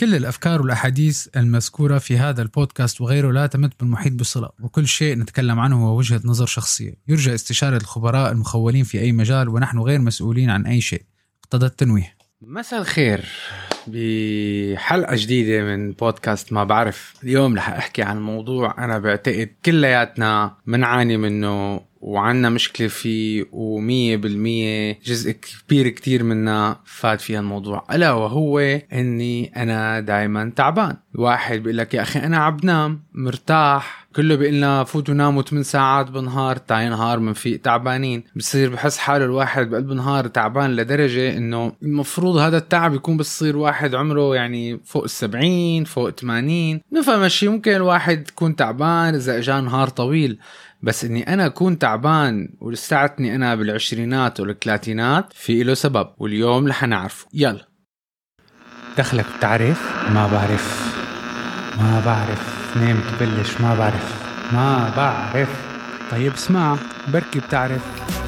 كل الأفكار والأحاديث المذكورة في هذا البودكاست وغيره لا تمت بالمحيط بصلة وكل شيء نتكلم عنه هو وجهة نظر شخصية. يرجى استشارة الخبراء المخولين في أي مجال ونحن غير مسؤولين عن أي شيء. اقتضى التنويه. مساء الخير. بحلقة جديدة من بودكاست ما بعرف. اليوم رح أحكي عن موضوع أنا بعتقد كلياتنا منعاني منه وعنا مشكلة فيه ومية بالمية جزء كبير كتير منا فات فيها الموضوع. ألا وهو أني أنا دايما تعبان. واحد بيقول لك يا أخي أنا عم مرتاح. كله بيقول لنا فوتوا ناموا 8 ساعات بالنهار تاي نهار بنفيق تعبانين. بصير بحس حاله الواحد بقلب النهار تعبان لدرجة إنه المفروض هذا التعب يكون بصير واحد عمره يعني فوق السبعين فوق 80 نفهم الشيء ممكن الواحد يكون تعبان إذا اجى نهار طويل. بس إني أنا أكون تعبان ولساتني أنا بالعشرينات والثلاثينات في له سبب واليوم رح نعرفه. يلا. دخلك بتعرف؟ ما بعرف. ما بعرف. نام تبلش. ما بعرف. ما بعرف. طيب اسمع بركي بتعرف.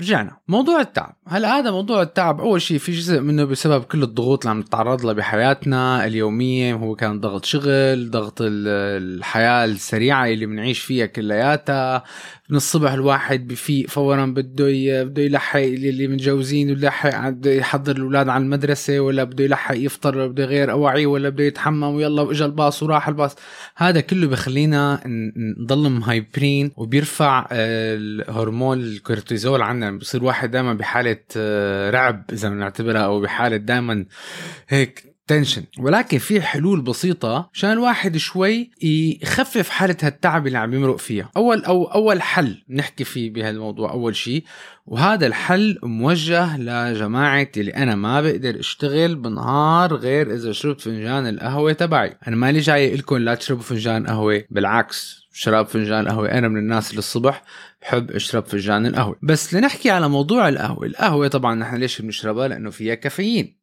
رجعنا. موضوع التعب. هلا هذا موضوع التعب أول شيء في جزء منه بسبب كل الضغوط اللي عم نتعرض لها بحياتنا اليومية؟ هو كان ضغط شغل ضغط الحياة السريعة اللي بنعيش فيها كلياتها. من الصبح الواحد بفيق فورا بده بده يلحق اللي متجوزين يلحق بده يحضر الأولاد على المدرسة ولا بده يلحق يفطر ولا بده يغير أواعيه ولا بده يتحمم ويلا وإجا الباص وراح الباص. هذا كله بخلينا نضل مهايبرين وبيرفع الهرمون الكورتيزول عندنا بصير واحد دائما بحالة آه، رعب إذا بنعتبرها أو بحالة دائما هيك tension ولكن في حلول بسيطة عشان الواحد شوي يخفف حالة هالتعب اللي عم يمرق فيها. أول أو أول حل نحكي فيه بهالموضوع أول شيء وهذا الحل موجه لجماعة اللي أنا ما بقدر أشتغل بالنهار غير إذا شربت فنجان القهوة تبعي. أنا مالي جاي لكم لا تشربوا فنجان قهوة بالعكس. شراب فنجان قهوة. أنا من الناس اللي الصبح بحب أشرب فنجان القهوة. بس لنحكي على موضوع القهوة. القهوة طبعا نحن ليش بنشربها؟ لأنه فيها كافيين.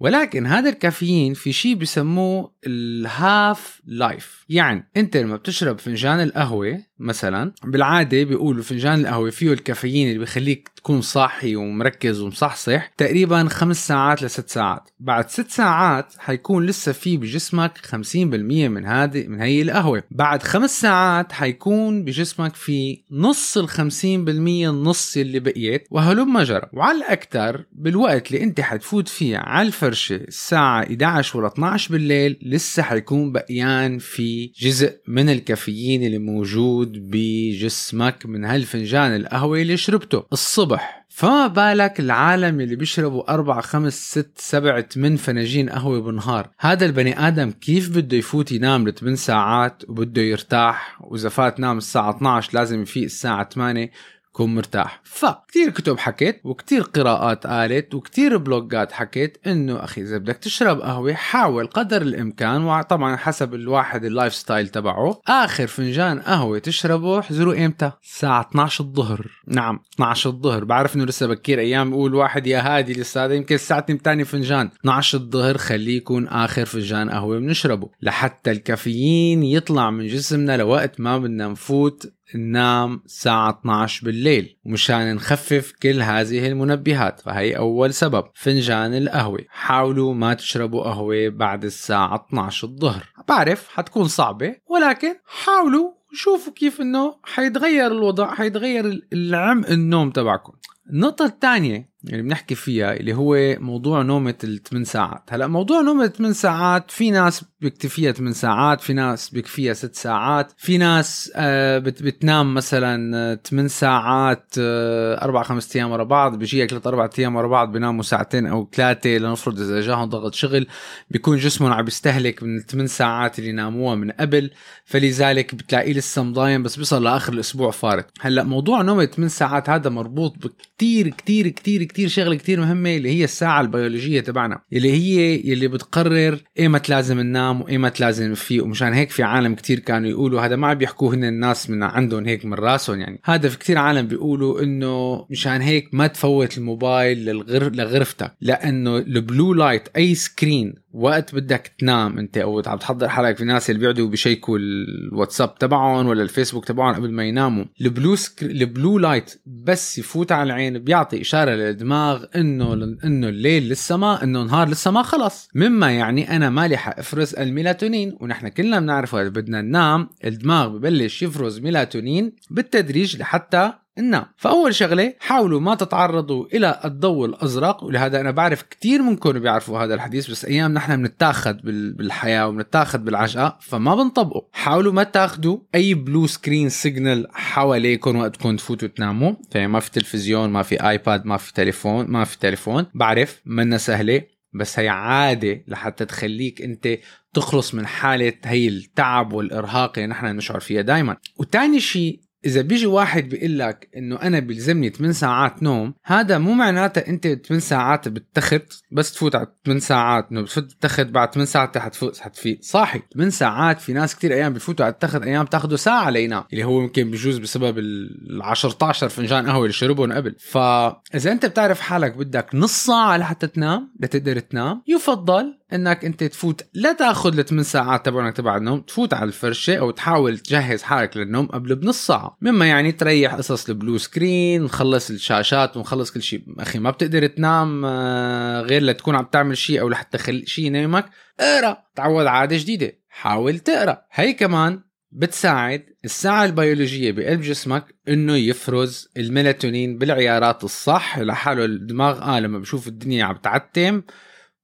ولكن هذا الكافيين في شيء بسموه ال half-life يعني أنت لما بتشرب فنجان القهوة مثلا. بالعادة بيقولوا فنجان القهوة فيه الكافيين اللي بيخليك تكون صاحي ومركز ومصحصح تقريبا خمس ساعات لست ساعات. بعد ست ساعات حيكون لسه في بجسمك 50% من هذه من هي القهوة. بعد خمس ساعات حيكون بجسمك في نص ال 50% النص اللي بقيت. وهلم جرى. وعلى الأكثر بالوقت اللي أنت حتفوت فيه على الفرشة الساعة 11 ولا 12 بالليل لسه حيكون بقيان في جزء من الكافيين اللي موجود بجسمك من هالفنجان القهوة اللي شربته الصبح. فما بالك العالم اللي بيشربوا أربع خمس ست سبع ثمان فناجين قهوة بالنهار؟ هذا البني آدم كيف بده يفوت ينام لثمان ساعات وبده يرتاح؟ وإذا فات نام الساعة 12 لازم يفيق الساعة 8 تكون مرتاح. فكتير كتب حكيت وكتير قراءات قالت وكتير بلوجات حكيت إنه أخي إذا بدك تشرب قهوة حاول قدر الإمكان وطبعا حسب الواحد ال lifestyle تبعه آخر فنجان قهوة تشربه احذروا إمتى؟ الساعة 12 الظهر. نعم 12 الظهر. بعرف إنه لسه بكير أيام بقول واحد يا هادي لسه هذا يمكن الساعة تاني فنجان. 12 الظهر خليه يكون آخر فنجان قهوة بنشربه لحتى الكافيين يطلع من جسمنا لوقت ما بدنا نفوت ننام الساعة 12 بالليل ومشان نخفف كل هذه المنبهات. فهي أول سبب. فنجان القهوة. حاولوا ما تشربوا قهوة بعد الساعة 12 الظهر. بعرف حتكون صعبة ولكن حاولوا شوفوا كيف إنه حيتغير الوضع حيتغير العمق النوم تبعكم. النقطة الثانية اللي بنحكي فيها اللي هو موضوع نومة الثمان ساعات. هلأ موضوع نومة الثمان ساعات في ناس بيكتفيها 8 ساعات في ناس بيكفيها 6 ساعات في ناس آه بتنام مثلا 8 ساعات آه 4 5 أيام ورا بعض بيجيها 3 4 أيام ورا بعض بيناموا ساعتين أو ثلاثة لنفرض إذا جاهم ضغط شغل بيكون جسمهم عم يستهلك من الثمان ساعات اللي ناموها من قبل فلذلك بتلاقيه لسه مضايم بس بيصل لآخر الأسبوع فارق هلأ موضوع نوم 8 ساعات هذا مربوط بكتير كتير كتير كتير شغلة كتير مهمة اللي هي الساعة البيولوجية تبعنا اللي هي اللي بتقرر ايمت لازم ننام وايمت لازم نفيق ومشان هيك في عالم كتير كانوا يقولوا هذا ما عم بيحكوه هن الناس من عندهم هيك من راسهم يعني. هذا في كتير عالم بيقولوا إنه مشان هيك ما تفوت الموبايل للغر... لغرفتك لأنه ال blue light أي screen وقت بدك تنام انت أو عم تحضر حالك في ناس اللي بيقعدوا بيشيكوا الواتساب تبعهم ولا الفيسبوك تبعهم قبل ما يناموا. ال blue scre... ال blue light بس يفوت على العين بيعطي إشارة للدماغ إنه إنه الليل لسه ما إنه النهار لسه ما خلص. مما يعني أنا مالي حافرز الميلاتونين ونحن كلنا بنعرف بدنا ننام الدماغ ببلش يفرز ميلاتونين بالتدريج لحتى ننام فأول شغلة حاولوا ما تتعرضوا إلى الضوء الأزرق ولهذا أنا بعرف كتير منكم بيعرفوا هذا الحديث بس أيام نحن بنتاخذ بالحياة وبنتاخذ بالعجقة فما بنطبقه. حاولوا ما تاخذوا أي blue screen signal حواليكم وقت بدكم تفوتوا تناموا يعني ما في تلفزيون ما في آيباد ما في تليفون ما في تليفون. بعرف منا سهلة بس هي عادة لحتى تخليك أنت تخلص من حالة هي التعب والإرهاق اللي نحن نشعر فيها دايما. وتاني شيء إذا بيجي واحد بيقول لك إنه أنا بيلزمني 8 ساعات نوم هذا مو معناته أنت 8 ساعات بالتخت بس تفوت على 8 ساعات انه بتفوت بالتخت بعد 8 ساعات حتفوت حتفيق صاحي 8 ساعات في ناس كثير أيام بفوتوا على التخت أيام بتاخذوا ساعة لينام اللي هو يمكن بجوز بسبب ال 10 فنجان قهوة اللي شربهم قبل. فاذا أنت بتعرف حالك بدك نص ساعة لحتى تنام لتقدر تنام يفضل إنك أنت تفوت لا تأخذ الثمان ساعات تبعونك تبع النوم تفوت على الفرشة أو تحاول تجهز حالك للنوم قبل بنص ساعة. مما يعني تريح قصص ال blue screen نخلص الشاشات ونخلص كل شيء. أخي ما بتقدر تنام آه، غير لتكون عم تعمل شيء أو لحتى تخلي شيء ينامك اقرأ تعود عادة جديدة. حاول تقرأ. هي كمان بتساعد الساعة البيولوجية بقلب جسمك إنه يفرز الميلاتونين بالعيارات الصح لحاله الدماغ آه لما بشوف الدنيا عم تعتم.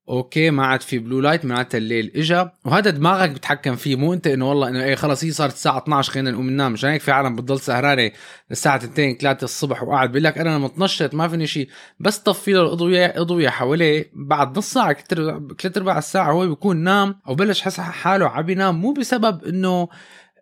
أوكي ما عاد في blue light معناتها الليل إجا وهذا دماغك بتحكم فيه. مو أنت إنه والله إنه إيه خلص هي صارت الساعة 12 خلينا نقوم ننام. مشان هيك؟ في عالم بتضل سهرانة للساعه 2 3 الصبح وقاعد بيقول لك أنا متنشط ما فيني شيء بس طفي له الاضويه اضويه حواليه بعد نص ساعة ثلاث ارباع الساعة هو بيكون نام أو بلش يحس حاله عم ينام. مو بسبب إنه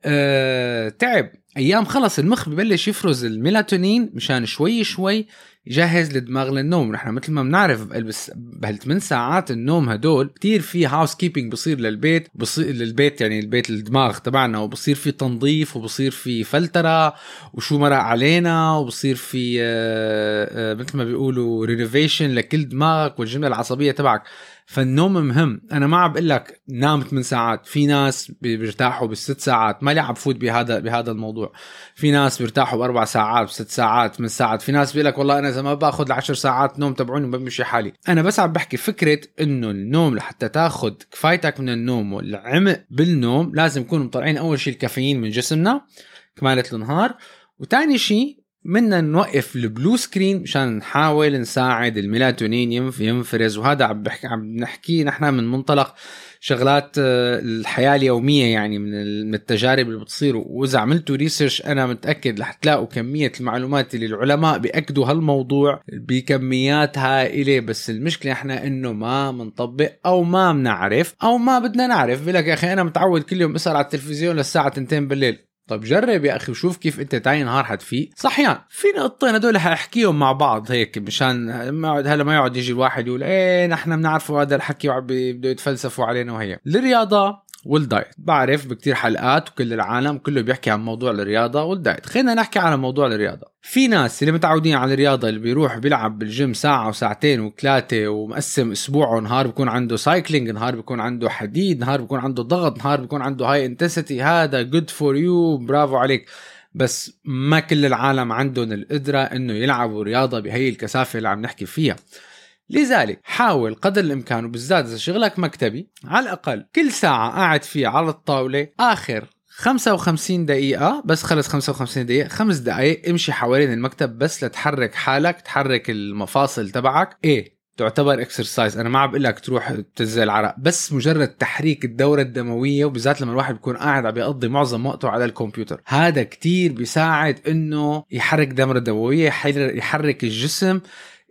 آه تعب. أيام خلص المخ ببلش يفرز الميلاتونين مشان شوي شوي يجهز الدماغ للنوم. نحن مثل ما بنعرف بهالثمان ساعات النوم هدول كتير في housekeeping بصير للبيت بصير للبيت يعني البيت الدماغ تبعنا وبصير في تنظيف وبصير في فلترة وشو مرق علينا وبصير في آه، آه، مثل ما بيقولوا renovation لكل دماغك والجملة العصبية تبعك. فالنوم مهم. أنا ما عم بقول لك نام 8 ساعات. في ناس بيرتاحوا بالست ساعات. ما لي عم بفوت بهذا بهذا الموضوع. في ناس بيرتاحوا بأربع ساعات بست ساعات بثمن ساعات. في ناس بيقول لك والله أنا إذا ما بآخذ العشر ساعات نوم تبعوني بمشي حالي. أنا بس عم بحكي فكرة إنه النوم لحتى تاخذ كفايتك من النوم والعمق بالنوم لازم نكون مطلعين أول شيء الكافيين من جسمنا كمالة النهار وتاني شيء بدنا نوقف ال blue screen مشان نحاول نساعد الميلاتونين ينفرز. وهذا عم بحكي عم نحكي نحن من منطلق شغلات آه، الحياة اليومية يعني من التجارب اللي بتصير. وإذا عملتوا research أنا متأكد رح تلاقوا كمية المعلومات اللي العلماء بيأكدوا هالموضوع بكميات هائلة. بس المشكلة إحنا إنه ما بنطبق أو ما بنعرف أو ما بدنا نعرف. بقول لك يا أخي أنا متعود كل يوم اسهر على التلفزيون للساعة 2 بالليل. طب جرب يا أخي وشوف كيف أنت تاني نهار حتفيق صحيان في نقطتين هدول حاحكيهم مع بعض هيك مشان ما هلا ما يقعد يجي الواحد يقول إيه نحن بنعرفوا هذا الحكي بده يتفلسفوا علينا وهي الرياضة وال diet بعرف بكتير حلقات وكل العالم كله بيحكي عن موضوع الرياضة وال diet خلينا نحكي على موضوع الرياضة. في ناس اللي متعودين على الرياضة اللي بيروح بيلعب بالجيم ساعة وساعتين وثلاثة ومقسم اسبوعه نهار بيكون عنده cycling نهار بيكون عنده حديد نهار بيكون عنده ضغط نهار بيكون عنده high intensity هذا good for you برافو عليك. بس ما كل العالم عندهم القدرة إنه يلعبوا رياضة بهي الكثافة اللي عم نحكي فيها. لذلك حاول قدر الإمكان وبالذات إذا شغلك مكتبي على الأقل كل ساعة قاعد فيها على الطاولة آخر 55 دقيقة بس خلص 55 دقيقة خمس دقائق امشي حوالين المكتب بس لتحرك حالك تحرك المفاصل تبعك. إيه تعتبر اكسرسايز أنا ما عم بقول لك تروح تنزل عرق بس مجرد تحريك الدورة الدموية وبالذات لما الواحد بيكون قاعد عم يقضي معظم وقته على الكمبيوتر. هذا كتير بيساعد إنه يحرك الدورة الدموية يحرك الجسم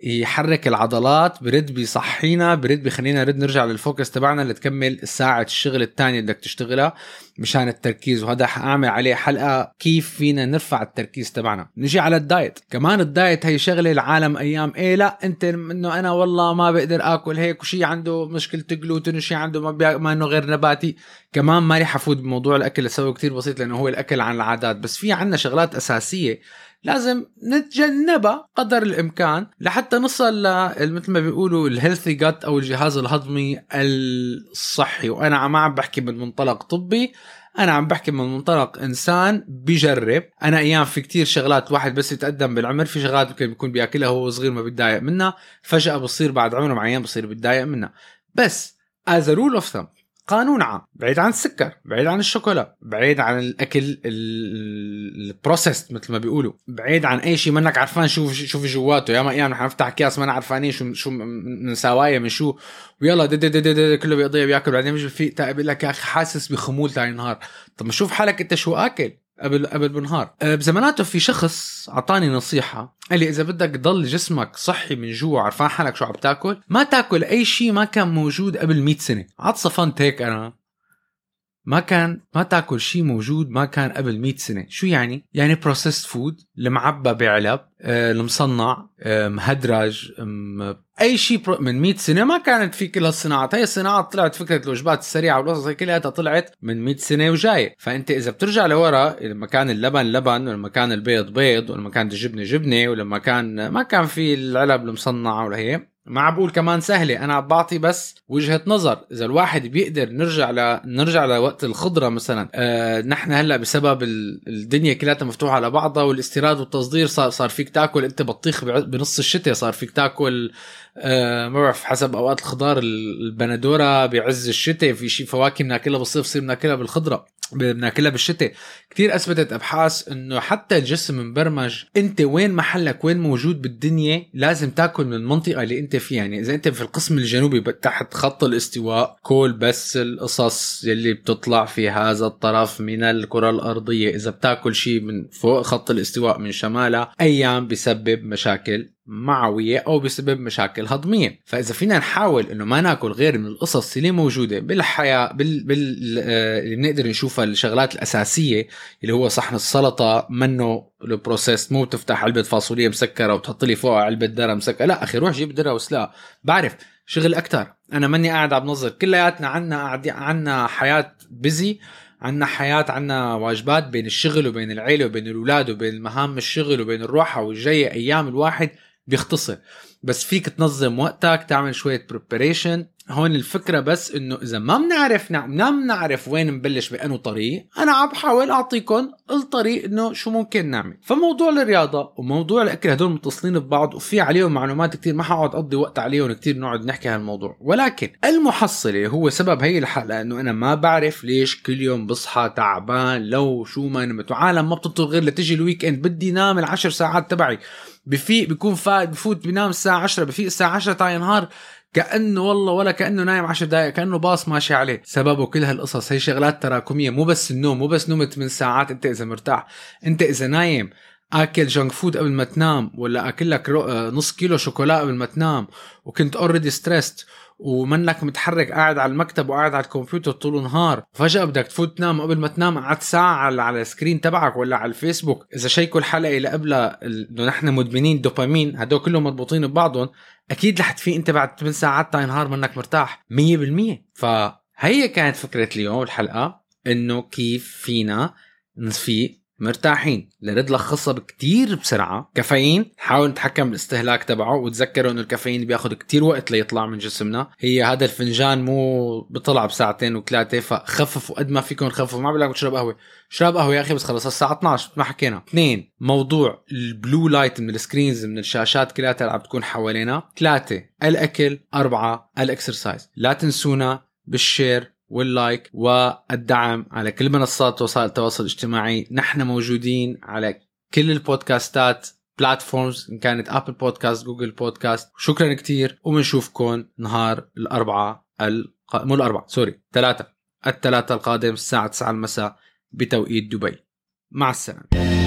يحرك العضلات برد بيصحينا برد بيخلينا نرد نرجع لل focus تبعنا لتكمل ساعة الشغل الثانية اللي بدك تشتغلها مشان التركيز. وهذا حأعمل عليه حلقة كيف فينا نرفع التركيز تبعنا. نجي على ال diet. كمان ال diet هي شغلة العالم أيام. إيه لا أنت إنه أنا والله ما بقدر آكل هيك وشي عنده مشكلة جلوتين وشي عنده ما, بي... ما إنه غير نباتي. كمان ما رح أفوت بموضوع الأكل لسبب كتير بسيط لأنه هو الأكل عن العادات. بس في عنا شغلات أساسية لازم نتجنبها قدر الإمكان لحتى نصل ل مثل ما بيقولوا ال healthy gut أو الجهاز الهضمي الصحي. وأنا مو عم بحكي من منطلق طبي أنا عم بحكي من منطلق إنسان بجرب. أنا أيام في كتير شغلات واحد بس يتقدم بالعمر في شغلات ممكن بيكون بيأكلها وهو صغير ما بيتضايق منها فجأة بصير بعد عمر معين بصير بيتضايق منها. بس as rule of thumb قانون عام بعيد عن السكر بعيد عن الشوكولا بعيد عن الأكل ال processed مثل ما بيقولوا بعيد عن أي شيء منك عرفان شو شو في جواته يا ما أيام نحن نفتح أكياس ما عرفانين شو شو من سوايا من شو. ويلا دي دي دي دي, دي كله بيقضيها بياكل بعدين بيجي في بيقول لك يا أخي حاسس بخمول ثاني نهار. طب ما شوف حالك أنت شو آكل. قبل قبل بنهار أه، بزماناته في شخص أعطاني نصيحة. قال لي إذا بدك تضل جسمك صحي من جوا عرفان حالك شو عم تاكل؟ ما تاكل أي شيء ما كان موجود قبل 100 سنة. عاد صفنت هيك أنا. ما كان ما تاكل شيء موجود ما كان قبل 100 سنة. شو يعني؟ يعني processed food المعبى بعلب آه، المصنع آه، مهدرج أي شيء من 100 سنة. ما كانت في كل هالصناعات هي الصناعات طلعت فكرة الوجبات السريعة والقصص كلها طلعت من 100 سنة وجاية. فأنت إذا بترجع لورا لما كان اللبن لبن ولما كان البيض بيض ولما كان الجبنه جبنة ولما كان ما كان في العلب المصنعه ولا هي ما عم بقول كمان سهلة أنا عم بعطي بس وجهة نظر. إذا الواحد بيقدر نرجع ل نرجع لوقت الخضرة مثلا آه نحن هلأ بسبب الدنيا كلها مفتوحة على بعضها والاستيراد والتصدير صار صار فيك تاكل أنت بطيخ بنص الشتاء صار فيك تاكل آه ما بعرف حسب أوقات الخضار البندورة بعز الشتاء في شيء فواكه بناكلها بالصيف بصير بناكلها بالخضرة بناكلها بالشتاء. كثير أثبتت أبحاث إنه حتى الجسم مبرمج. أنت وين محلك وين موجود بالدنيا لازم تاكل من المنطقة اللي أنت فيها يعني؟ إذا أنت في القسم الجنوبي تحت خط الاستواء كل بس القصص اللي بتطلع في هذا الطرف من الكرة الأرضية. إذا بتاكل شيء من فوق خط الاستواء من شمالها أيام بسبب مشاكل معوية أو بسبب مشاكل هضمية. فإذا فينا نحاول إنه ما نأكل غير من القصص اللي موجودة بالحياة بال, بال... آه، اللي بنقدر نشوفها الشغلات الأساسية اللي هو صحن السلطة منه ال processed مو بتفتح علبة فاصوليا مسكرة وتحط لي فوقها علبة ذره مسكرة. لا أخي روح جيب ذره وسلاق بعرف شغل أكثر أنا ماني قاعد عم بنظر كلياتنا عنا قاعدين عنا حياة busy عنا حياة عنا واجبات بين الشغل وبين العيلة وبين الأولاد وبين مهام الشغل وبين الروحة والجاية أيام الواحد بيختصر. بس فيك تنظم وقتك تعمل شوية preparation هون الفكرة بس إنه إذا ما بنعرف ما بنعرف وين نبلش بأنو طريق أنا عم بحاول اعطيكم الطريق إنه شو ممكن نعمل. فموضوع الرياضة وموضوع الأكل هدول متصلين ببعض وفي عليهم معلومات كتير ما حقعد أقضي وقت عليهم كتير نقعد نحكي هالموضوع ولكن المحصلة هو سبب هي الحلقة انه أنا ما بعرف ليش كل يوم بصحى تعبان لو شو ما نمت وعالم ما بتطلب غير لتجي ال weekend بدي نام العشر ساعات تبعي. بفيق بيكون فايت بفوت بينام الساعة 10 بفيق الساعة 10 تاع نهار كأنه والله ولا كأنه نايم 10 دقائق كأنه باص ماشي عليه. سببه كل هالقصص. هي شغلات تراكمية مو بس النوم مو بس نمت ثمن ساعات. أنت إذا مرتاح أنت إذا نايم آكل junk food قبل ما تنام ولا آكل لك آه، نص كيلو شوكولا قبل ما تنام وكنت already stressed ومنك متحرك قاعد على المكتب وقاعد على الكمبيوتر طول النهار. فجأة بدك تفوت تنام قبل ما تنام قعدت ساعة على ال screen تبعك ولا على الفيسبوك. إذا شيكوا الحلقة اللي قبلها إنه نحن مدمنين دوبامين هدول كلهم مربوطين ببعضهم أكيد رح تفيق أنت بعد 8 ساعات تاع نهار منك مرتاح. 100% فهي كانت فكرة اليوم الحلقة إنه كيف فينا نفيق مرتاحين لنرد لخصها بكتير بسرعة. كافيين حاول نتحكم بالاستهلاك تبعه وتذكروا إنه الكافيين بياخد كتير وقت ليطلع من جسمنا. هي هذا الفنجان مو بيطلع بساعتين وثلاثة فخففوا قد ما فيكم تخففوا. ما بقول لك تشرب قهوة. شرب قهوة يا أخي بس خلص الساعة 12 ما حكينا. اثنين موضوع ال blue light من ال screens من الشاشات كلها عم تكون حوالينا. ثلاثة الأكل. أربعة ال exercise. لا تنسونا بال share وال like والدعم على كل منصات وسائل التواصل الاجتماعي. نحن موجودين على كل البودكاستات platforms إن كانت Apple Podcast Google Podcast شكرا كتير وبنشوفكم نهار الأربعاء الق... مو الأربعاء sorry ثلاثة الثلاثة القادم الساعة 9 المساء بتوقيت دبي. مع السلامة.